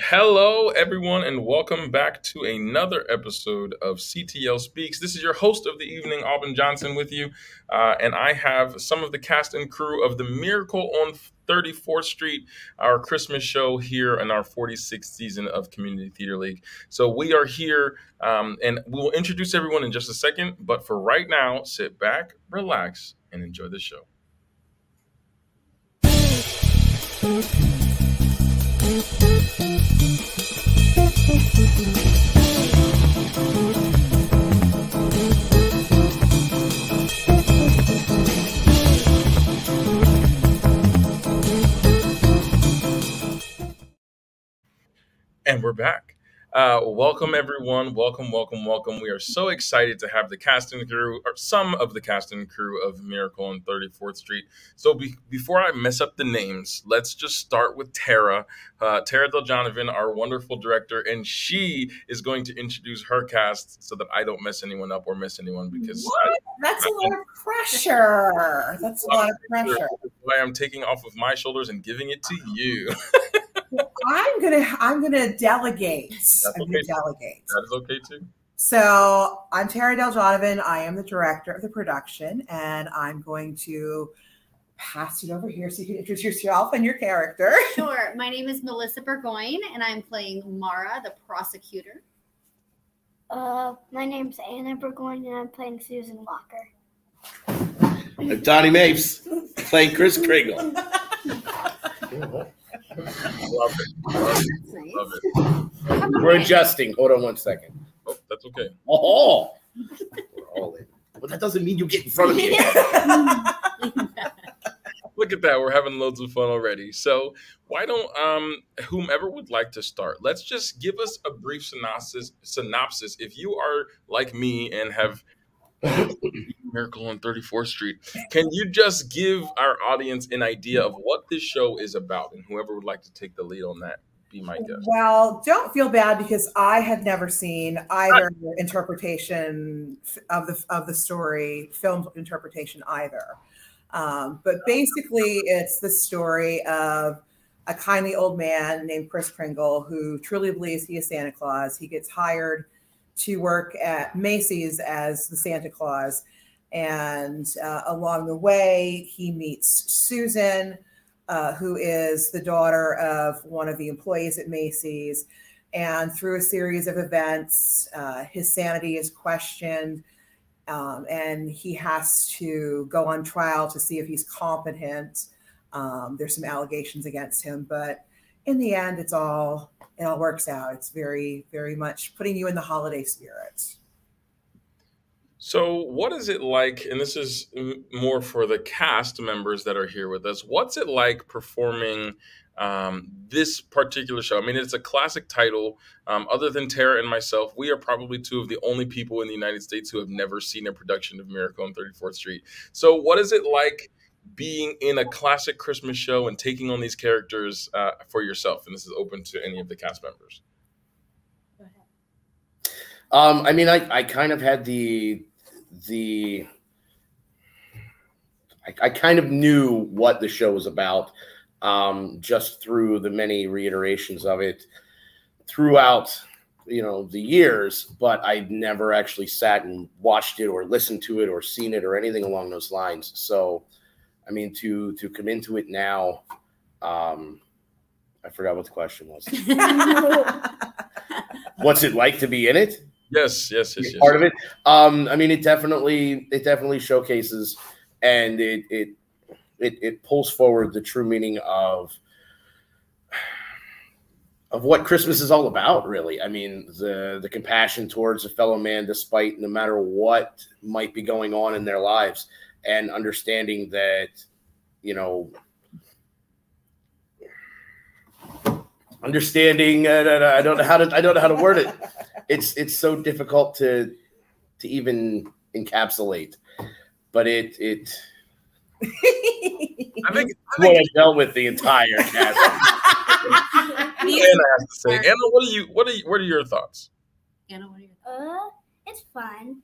Hello, everyone, and welcome back to another episode of CTL Speaks. This is your host of the evening, Alvin Johnson, with you, uh, and I have some of the cast and crew of the Miracle on 34th Street, our Christmas show here in our 46th season of Community Theater League. So we are here, um, and we will introduce everyone in just a second. But for right now, sit back, relax, and enjoy the show. And we're back. Uh, welcome, everyone. Welcome, welcome, welcome. We are so excited to have the casting crew, or some of the casting crew of Miracle on 34th Street. So, be- before I mess up the names, let's just start with Tara. Uh, Tara Del Donovan, our wonderful director, and she is going to introduce her cast so that I don't mess anyone up or miss anyone because What? That's a lot of pressure. That's a lot of pressure. That's why I'm taking off of my shoulders and giving it to you. I'm gonna I'm gonna delegate. I'm okay. gonna delegate. that is okay too. So I'm Tara Del Donovan. I am the director of the production, and I'm going to pass it over here so you can introduce yourself and your character. Sure. My name is Melissa Burgoyne, and I'm playing Mara, the prosecutor. Uh, my name's Anna Burgoyne, and I'm playing Susan Walker. I'm Donnie Mapes, playing Chris Kringle. Love it. Love it. Love it. We're adjusting. Hold on one second. Oh, that's okay. Oh, we're all in. But that doesn't mean you get in front of me. Look at that. We're having loads of fun already. So, why don't um whomever would like to start? Let's just give us a brief synopsis synopsis. If you are like me and have Miracle on 34th Street, can you just give our audience an idea of what this show is about? And whoever would like to take the lead on that, be my guest. Well, don't feel bad because I had never seen either interpretation of the of the story, film interpretation either. Um, but basically, it's the story of a kindly old man named Chris Kringle who truly believes he is Santa Claus. He gets hired to work at Macy's as the Santa Claus, and uh, along the way, he meets Susan uh, who is the daughter of one of the employees at Macy's. And through a series of events, uh, his sanity is questioned, um, and he has to go on trial to see if he's competent. Um, there's some allegations against him, but in the end, it's all it all works out. It's very, very much putting you in the holiday spirit. So, what is it like? And this is more for the cast members that are here with us. What's it like performing um, this particular show? I mean, it's a classic title. Um, other than Tara and myself, we are probably two of the only people in the United States who have never seen a production of Miracle on 34th Street. So, what is it like being in a classic Christmas show and taking on these characters uh, for yourself? And this is open to any of the cast members. Um, I mean, I, I kind of had the the I, I kind of knew what the show was about um, just through the many reiterations of it throughout you know the years, but I never actually sat and watched it or listened to it or seen it or anything along those lines. So, I mean, to to come into it now, um, I forgot what the question was. What's it like to be in it? Yes, yes, yes, yes. part of it. Um, I mean, it definitely it definitely showcases and it it it, it pulls forward the true meaning of of what Christmas is all about. Really, I mean, the the compassion towards a fellow man, despite no matter what might be going on in their lives, and understanding that you know. Understanding, uh, I don't know how to. I don't know how to word it it's it's so difficult to to even encapsulate but it it I think, I what think I dealt with the entire cast. Anna to say. Anna, what are you? What are you? What are your thoughts? Anna, what are your Uh, it's fun.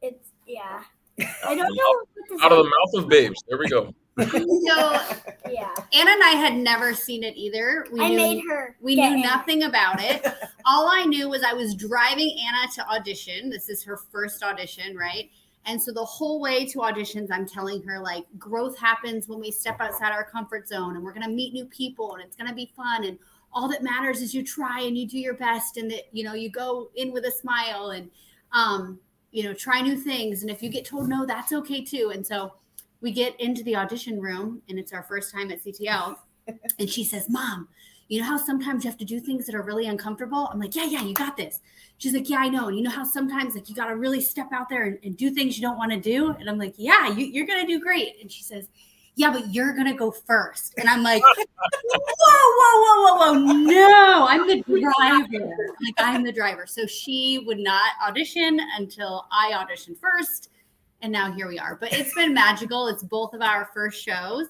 It's yeah. I don't know Out of the mouth of babes. There we go. So Yeah. Anna and I had never seen it either. We I knew, made her. we knew in. nothing about it. All I knew was I was driving Anna to audition. This is her first audition, right? And so the whole way to auditions, I'm telling her like growth happens when we step outside our comfort zone and we're gonna meet new people and it's gonna be fun and all that matters is you try and you do your best and that you know you go in with a smile and um you know try new things. And if you get told no that's okay too. And so we get into the audition room and it's our first time at CTL and she says mom you know how sometimes you have to do things that are really uncomfortable? I'm like yeah yeah you got this. She's like yeah i know. And you know how sometimes like you got to really step out there and, and do things you don't want to do? And i'm like yeah you, you're gonna do great. And she says yeah but you're gonna go first. And i'm like whoa whoa whoa whoa whoa no i'm the driver. Like i'm the driver. So she would not audition until i auditioned first and now here we are. But it's been magical. It's both of our first shows.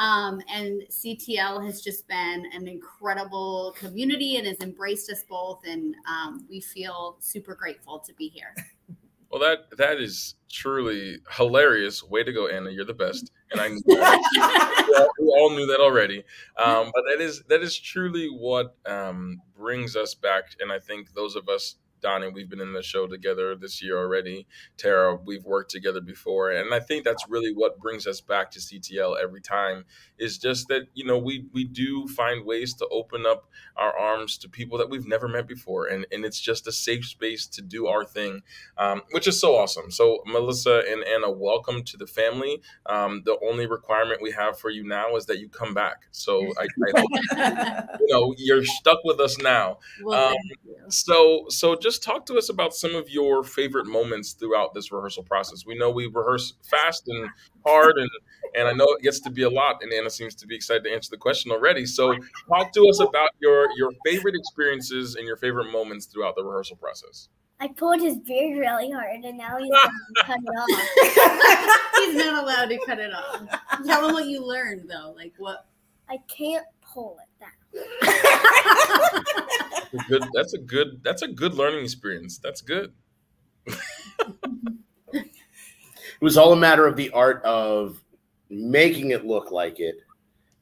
Um, and ctl has just been an incredible community and has embraced us both. And um, we feel super grateful to be here Well, that that is truly hilarious. Way to go, Anna. You're the best, and I knew that. we, all, knew that already. Um, but that is that is truly what um, brings us back. And I think those of us, Donnie, we've been in the show together this year already. Tara, we've worked together before, and I think that's really what brings us back to CTL every time. Is just that you know we we do find ways to open up our arms to people that we've never met before, and and it's just a safe space to do our thing um, which is so awesome. So, Melissa and Anna, welcome to the family. Um, the only requirement we have for you now is that you come back. So, I, I hope, you know you're stuck with us now. well, Um. So, so just talk to us about some of your favorite moments throughout this rehearsal process. We know we rehearse fast and hard, and and I know it gets to be a lot. And Anna seems to be excited to answer the question already. So, talk to us about your your favorite experiences and your favorite moments throughout the rehearsal process. I pulled his beard really hard, and now he's gonna cut it off. he's not allowed to cut it off tell him what you learned though like what I can't pull it down. A good that's a good that's a good learning experience that's good It was all a matter of the art of making it look like it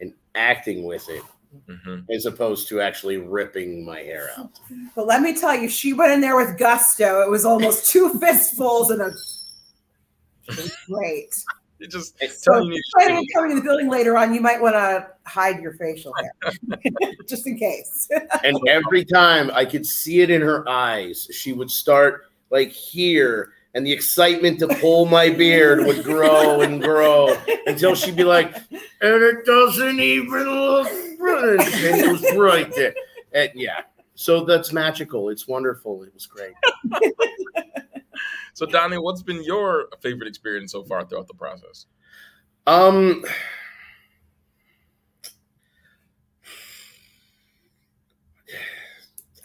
and acting with it, hmm as opposed to actually ripping my hair out. But let me tell you, she went in there with gusto. It was almost two fistfuls and a great. it just It's So telling you planning on coming in the building later on, you might want to hide your facial hair, just in case. and every time I could see it in her eyes, she would start like here, and the excitement to pull my beard would grow and grow until she'd be like, and it doesn't even look right. And it was right there. And yeah. So that's magical. It's wonderful. It was great. So donnie what's been your favorite experience so far throughout the process Um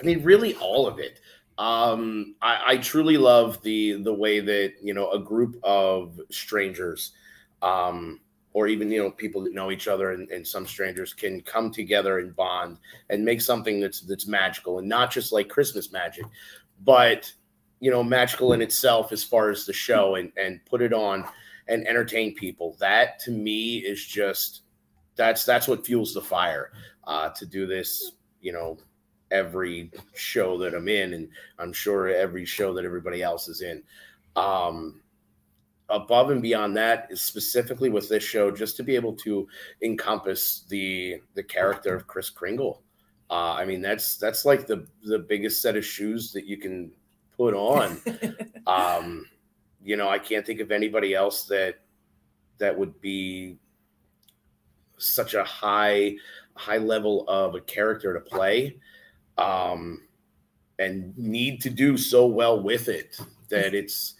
I mean, really all of it. Um, I, I truly love the the way that you know a group of strangers, um, or even you know people that know each other and, and some strangers can come together and bond and make something that's that's magical and not just like Christmas magic, but you know magical in itself as far as the show and and put it on and entertain people. That to me is just that's that's what fuels the fire uh, to do this. You know, every show that I'm in, and I'm sure every show that everybody else is in. Um, above and beyond that is specifically with this show, just to be able to encompass the the character of Chris Kringle. Uh, I mean, that's that's like the the biggest set of shoes that you can put on. um, you know, I can't think of anybody else that that would be such a high high level of a character to play um and need to do so well with it that it's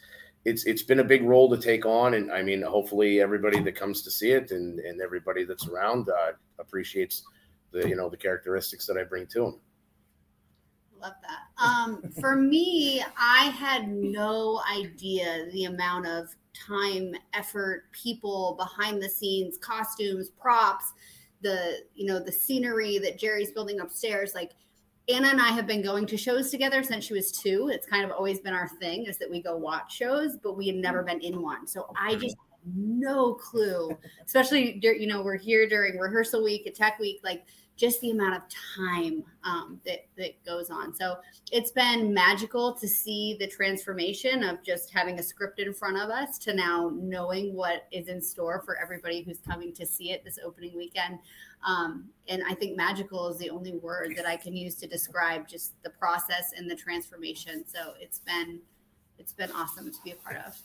it's it's been a big role to take on and i mean hopefully everybody that comes to see it and and everybody that's around uh, appreciates the you know the characteristics that i bring to them Love that. Um, for me, I had no idea the amount of time, effort, people behind the scenes, costumes, props, the you know the scenery that Jerry's building upstairs. Like Anna and I have been going to shows together since she was two. It's kind of always been our thing is that we go watch shows, but we had never been in one. So I just had no clue. Especially, you know, we're here during rehearsal week, at tech week, like just the amount of time um, that that goes on. So it's been magical to see the transformation of just having a script in front of us to now knowing what is in store for everybody who's coming to see it this opening weekend. Um, and I think magical is the only word that I can use to describe just the process and the transformation. So it's been it's been awesome to be a part of.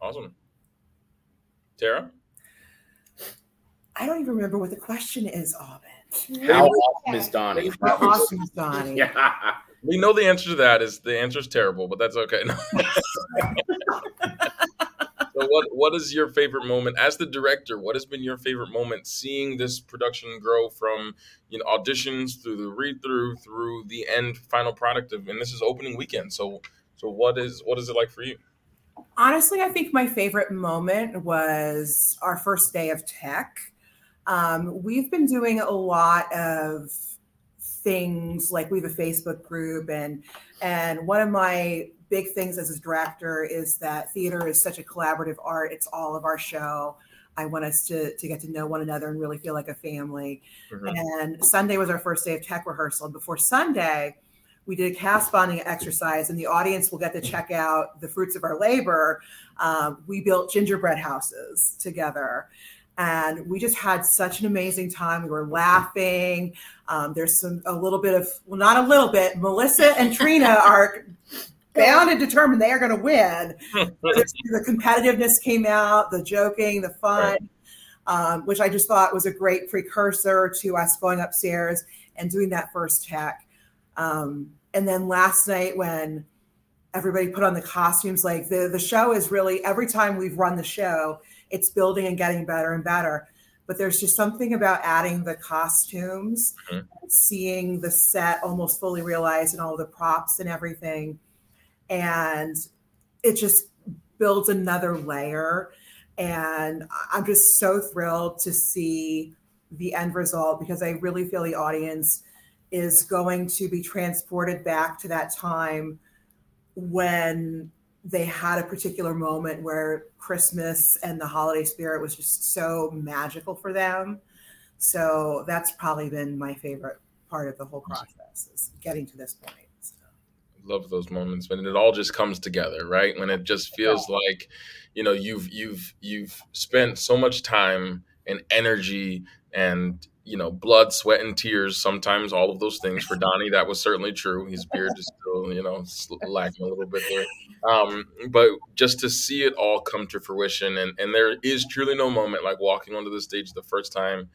Awesome, Tara. I don't even remember what the question is, Alvin. How awesome is Donnie? How awesome is Donnie? Yeah. We know the answer to that is the answer is terrible, but that's okay. so what what is your favorite moment as the director? What has been your favorite moment seeing this production grow from you know auditions through the read through through the end final product of and this is opening weekend. So so what is what is it like for you? Honestly, I think my favorite moment was our first day of tech. Um, we've been doing a lot of things like we have a Facebook group and and one of my big things as a director is that theater is such a collaborative art. It's all of our show. I want us to to get to know one another and really feel like a family. Mm-hmm. And Sunday was our first day of tech rehearsal. And before Sunday, we did a cast bonding exercise, and the audience will get to check out the fruits of our labor. Um, we built gingerbread houses together and we just had such an amazing time. We were laughing. Um, there's some a little bit of well, not a little bit. Melissa and Trina are bound and determined they are going to win. the competitiveness came out, the joking, the fun, um, which I just thought was a great precursor to us going upstairs and doing that first tech. Um, and then last night when everybody put on the costumes, like the the show is really every time we've run the show it's building and getting better and better. But there's just something about adding the costumes, mm-hmm. seeing the set almost fully realized and all the props and everything. And it just builds another layer. And I'm just so thrilled to see the end result because I really feel the audience is going to be transported back to that time when they had a particular moment where Christmas and the holiday spirit was just so magical for them. So that's probably been my favorite part of the whole process is getting to this point. So. Love those moments when it all just comes together, right? When it just feels yeah. like, you know, you've you've you've spent so much time and energy and you know, blood, sweat, and tears. Sometimes all of those things for Donnie. That was certainly true. His beard is still, you know, lacking a little bit there. Um, but just to see it all come to fruition, and and there is truly no moment like walking onto the stage the first time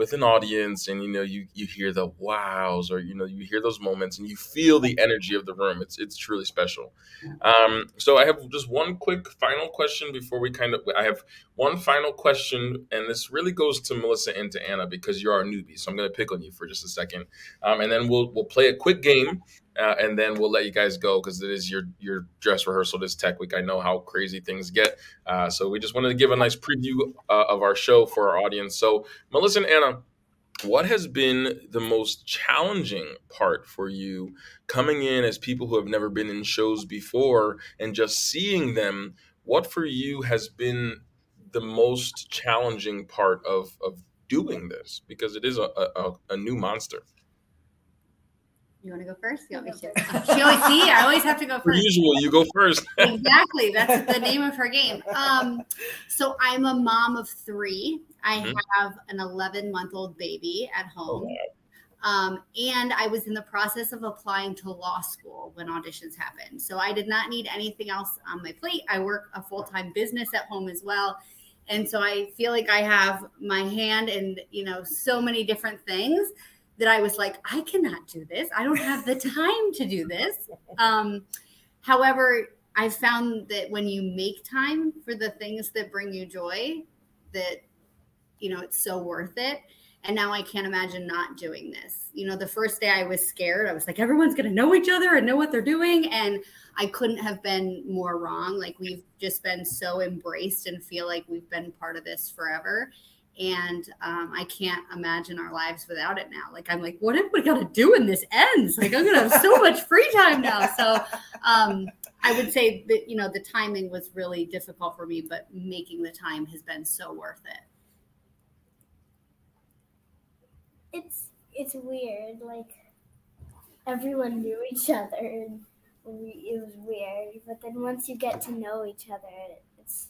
with an audience and you know you you hear the wows or you know you hear those moments and you feel the energy of the room. It's it's truly special. Um, so i have just one quick final question before we kind of i have one final question and this really goes to melissa and to anna because you're our newbie. So i'm going to pick on you for just a second. Um, and then we'll we'll play a quick game uh, and then we'll let you guys go because it is your your dress rehearsal this tech week. I know how crazy things get, uh, so we just wanted to give a nice preview uh, of our show for our audience. So, Melissa and Anna, what has been the most challenging part for you coming in as people who have never been in shows before and just seeing them? What for you has been the most challenging part of of doing this because it is a, a, a new monster. You want to go first? You want me to? She always see. I always have to go first. usual, you go first. exactly. That's the name of her game. Um, so I'm a mom of three. I mm-hmm. have an 11 month old baby at oh, home. Oh, wow. Um, and I was in the process of applying to law school when auditions happened. So I did not need anything else on my plate. I work a full time business at home as well. And so I feel like I have my hand in, you know, so many different things that I was like, I cannot do this. I don't have the time to do this. Um, however, I've found that when you make time for the things that bring you joy, that you know it's so worth it. And now I can't imagine not doing this. You know, the first day I was scared. I was like, everyone's going to know each other and know what they're doing. And I couldn't have been more wrong. Like, we've just been so embraced and feel like we've been part of this forever and um, I can't imagine our lives without it now. Like I'm like, what have we got to do when this ends? Like I'm gonna have so much free time now. So um, I would say that you know the timing was really difficult for me, but making the time has been so worth it. It's it's weird. Like everyone knew each other, and we, it was weird. But then once you get to know each other, it's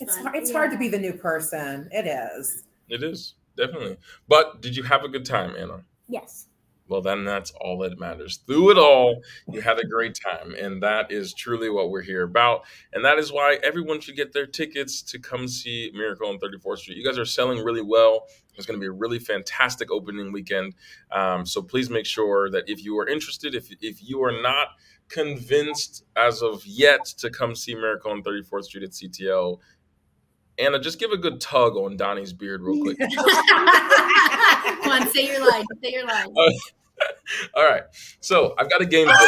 It's hard, it's hard to be the new person. It is. It is definitely. But did you have a good time, Anna? yes. Well, then that's all that matters. Through it all, you had a great time. And that is truly what we're here about. And that is why everyone should get their tickets to come see Miracle on 34th Street. You guys are selling really well. It's going to be a really fantastic opening weekend. Um, so please make sure that if you are interested, if, if you are not convinced as of yet to come see Miracle on 34th Street at CTL, Anna, just give a good tug on Donnie's beard real quick. Come on, say your line. Say your line. Uh, all right. So I've got a game for you.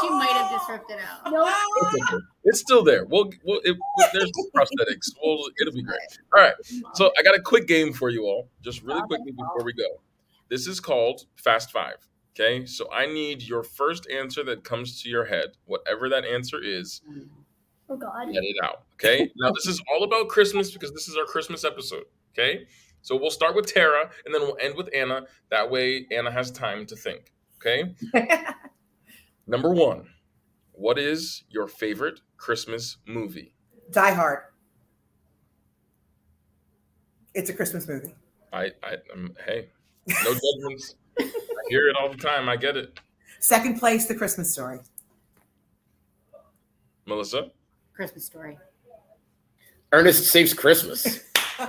She might have just ripped it out. No. It's okay. It's still there. We'll, we'll it, there's prosthetics. We'll, it'll be great. All right. So I got a quick game for you all, just really quickly before we go. This is called Fast Five. Okay. So I need your first answer that comes to your head, whatever that answer is, mm. Oh God. get it out. Okay. Now this is all about Christmas because this is our Christmas episode. Okay. So we'll start with Tara and then we'll end with Anna. That way Anna has time to think. Okay. Number one, what is your favorite Christmas movie? Die Hard. It's a Christmas movie. I, I, um, hey, no judgments. I hear it all the time. I get it. Second place, The Christmas Story. Melissa, Christmas story. Ernest Saves Christmas.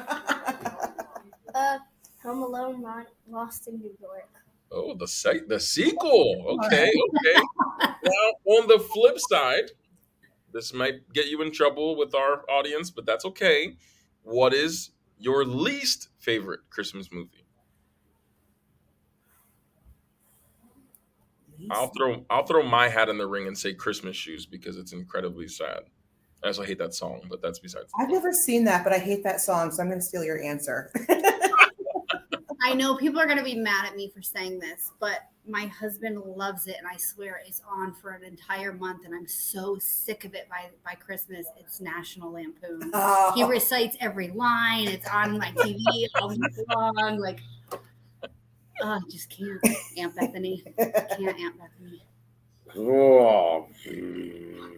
Uh, Home Alone, not Lost in New York. oh, the se- the sequel. Okay, okay. now, on the flip side, this might get you in trouble with our audience, but that's okay. What is your least favorite Christmas movie? I'll throw I'll throw my hat in the ring and say Christmas Shoes because it's incredibly sad. I also hate that song, but that's besides. I've never seen that, but I hate that song, so I'm going to steal your answer. I know people are going to be mad at me for saying this, but my husband loves it, and I swear it's on for an entire month, and I'm so sick of it by by Christmas. It's National Lampoon. Oh. He recites every line. It's on my TV all week long. Like, oh, I just can't. Aunt Bethany, can't Aunt Bethany. Oh.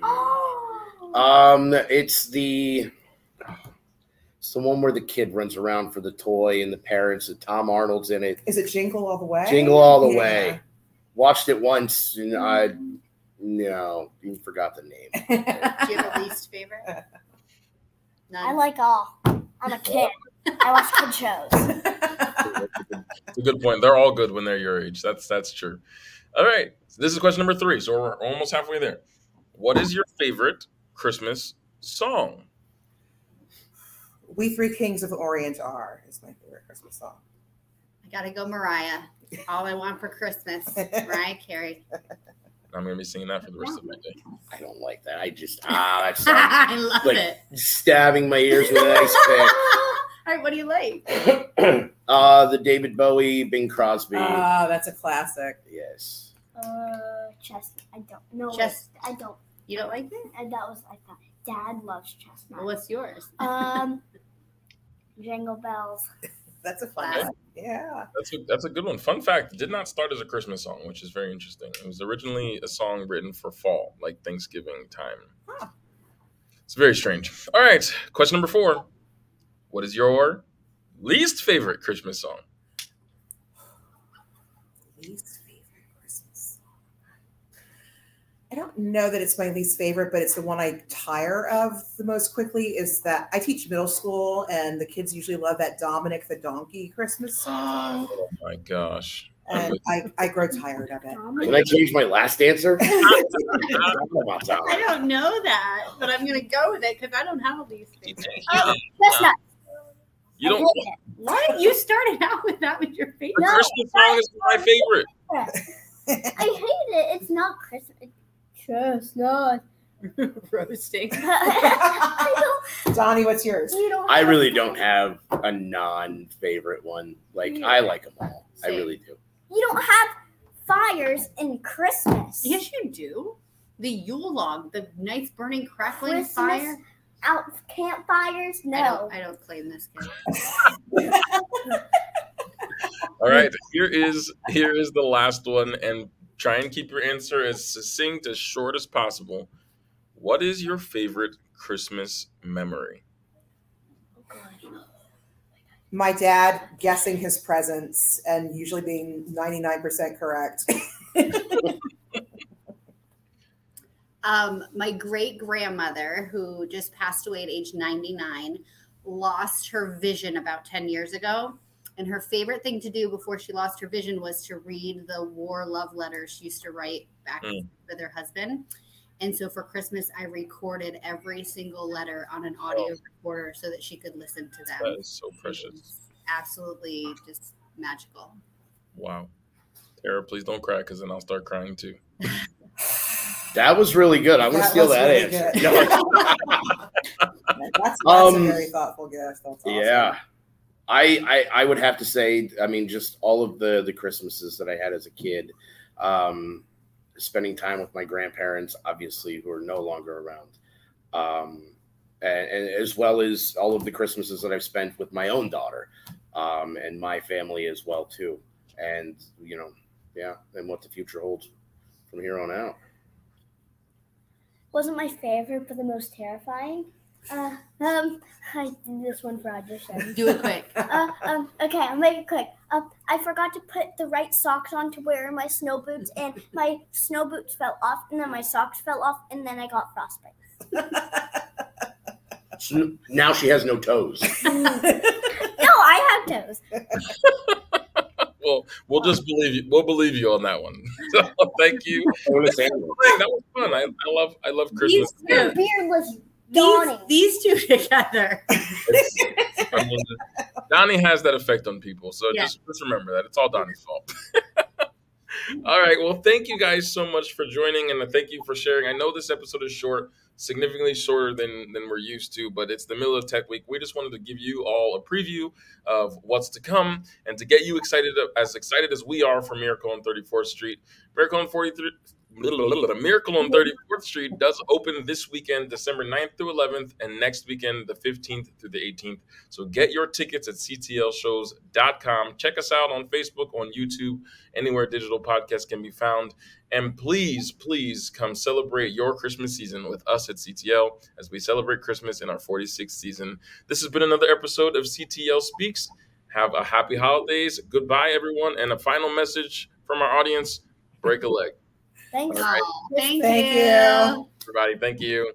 Oh. Um, it's the it's the one where the kid runs around for the toy and the parents. And Tom Arnold's in it. Is it Jingle All the Way? Jingle all the Yeah. way. Watched it once and I, you know, even forgot the name. Do you have a least favorite? None. I like all. I'm a kid. I watch kid shows. It's a good point. They're all good when they're your age. That's that's true. All right. This is question number three. So we're almost halfway there. What is your favorite Christmas song? We Three Kings of Orient are is my favorite Christmas song. I gotta go, Mariah. All I want for Christmas, Mariah Carey. I'm gonna be singing that for the rest of my day. I don't like that. I just ah, that sounds I love like it. stabbing my ears with an ice pick. All right, what do you like? pick. uh, the David Bowie, Bing Crosby. Oh, that's a classic. yes. Uh, chestnut. I don't know. Chest- I don't. You don't like it? And that was I thought. Dad loves chestnut. Well, what's yours? Um, Jingle bells. That's a fun Classic. one. Yeah. That's a, that's a good one. Fun fact: it did not start as a Christmas song, which is very interesting. It was originally a song written for fall, like Thanksgiving time. Huh. It's very strange. All right, question number four: What is your least favorite Christmas song? Least favorite Christmas song. I don't know that it's my least favorite, but it's the one I tire of the most quickly. Is that I teach middle school, and the kids usually love that Dominic the Donkey Christmas song, ah. Oh my gosh! and I, I grow tired of it. Can I change my last answer? I I don't know that, but I'm gonna go with it because I don't have a least favorite. Oh, chestnut. You don't. I. What? You started out with that with your favorite. No. Christmas song is my favorite. I hate it. It's not Christmas. Chestnut. Roasting. I Donnie, what's yours? don't. You don't. I have- really don't have a non-favorite one. Like I like them all. I Same. really do. You don't have fires in Christmas. Yes, you do. The Yule log, the nice burning crackling Christmas fire. out campfires? I No. don't, I don't claim this kid. All right, here is here is the last one, and try and keep your answer as succinct as short as possible. What is your favorite Christmas memory? My dad guessing his presents and usually being 99% correct. Um, my great grandmother, who just passed away at age 99, lost her vision about 10 years ago. And her favorite thing to do before she lost her vision was to read the war love letters she used to write back Mm. with her husband. And so for Christmas, I recorded every single letter on an audio Oh. recorder so that she could listen to them. That is so precious. absolutely just magical. Wow. Tara, please don't cry because then I'll start crying too. That was really good. I'm going to steal that really answer. No. That's, that's Um, a very thoughtful gift. That's awesome. Yeah. I, I I would have to say, I mean, just all of the the Christmases that I had as a kid, um, spending time with my grandparents, obviously, who are no longer around, um, and, and as well as all of the Christmases that I've spent with my own daughter, um, and my family as well too, and you know, yeah, and what the future holds from here on out. Wasn't my favorite, but the most terrifying. Uh, um, I did this one for audition. Do it quick. uh, um, okay, I'll make it quick. Um, I forgot to put the right socks on to wear my snow boots, and my snow boots fell off, and then my socks fell off, and then I got frostbite. So now she has no toes. No, I have toes. Well, we'll just believe you. We'll believe you on that one. So, thank you. That was fun. I, I love I love Christmas. These Your two, beard was these, these two together. I mean, Donnie has that effect on people, so Yeah. just just remember that it's all Donnie's fault. all right. Well, thank you guys so much for joining, and thank you for sharing. I know this episode is short, significantly shorter than than we're used to, but it's the middle of Tech Week. We just wanted to give you all a preview of what's to come, and to get you excited as excited as we are for Miracle on 34th Street. Miracle on 43. A miracle on 34th Street does open this weekend, December 9th through 11th, and next weekend, the 15th through the 18th. So get your tickets at ctlshows.com. Check us out on Facebook, on YouTube, anywhere digital podcasts can be found. And please, please come celebrate your Christmas season with us at CTL as we celebrate Christmas in our 46th season. This has been another episode of CTL Speaks. Have a happy holidays. Goodbye, everyone. And a final message from our audience break a leg. Thanks. Oh, thank, Thank you. you. Everybody, thank you.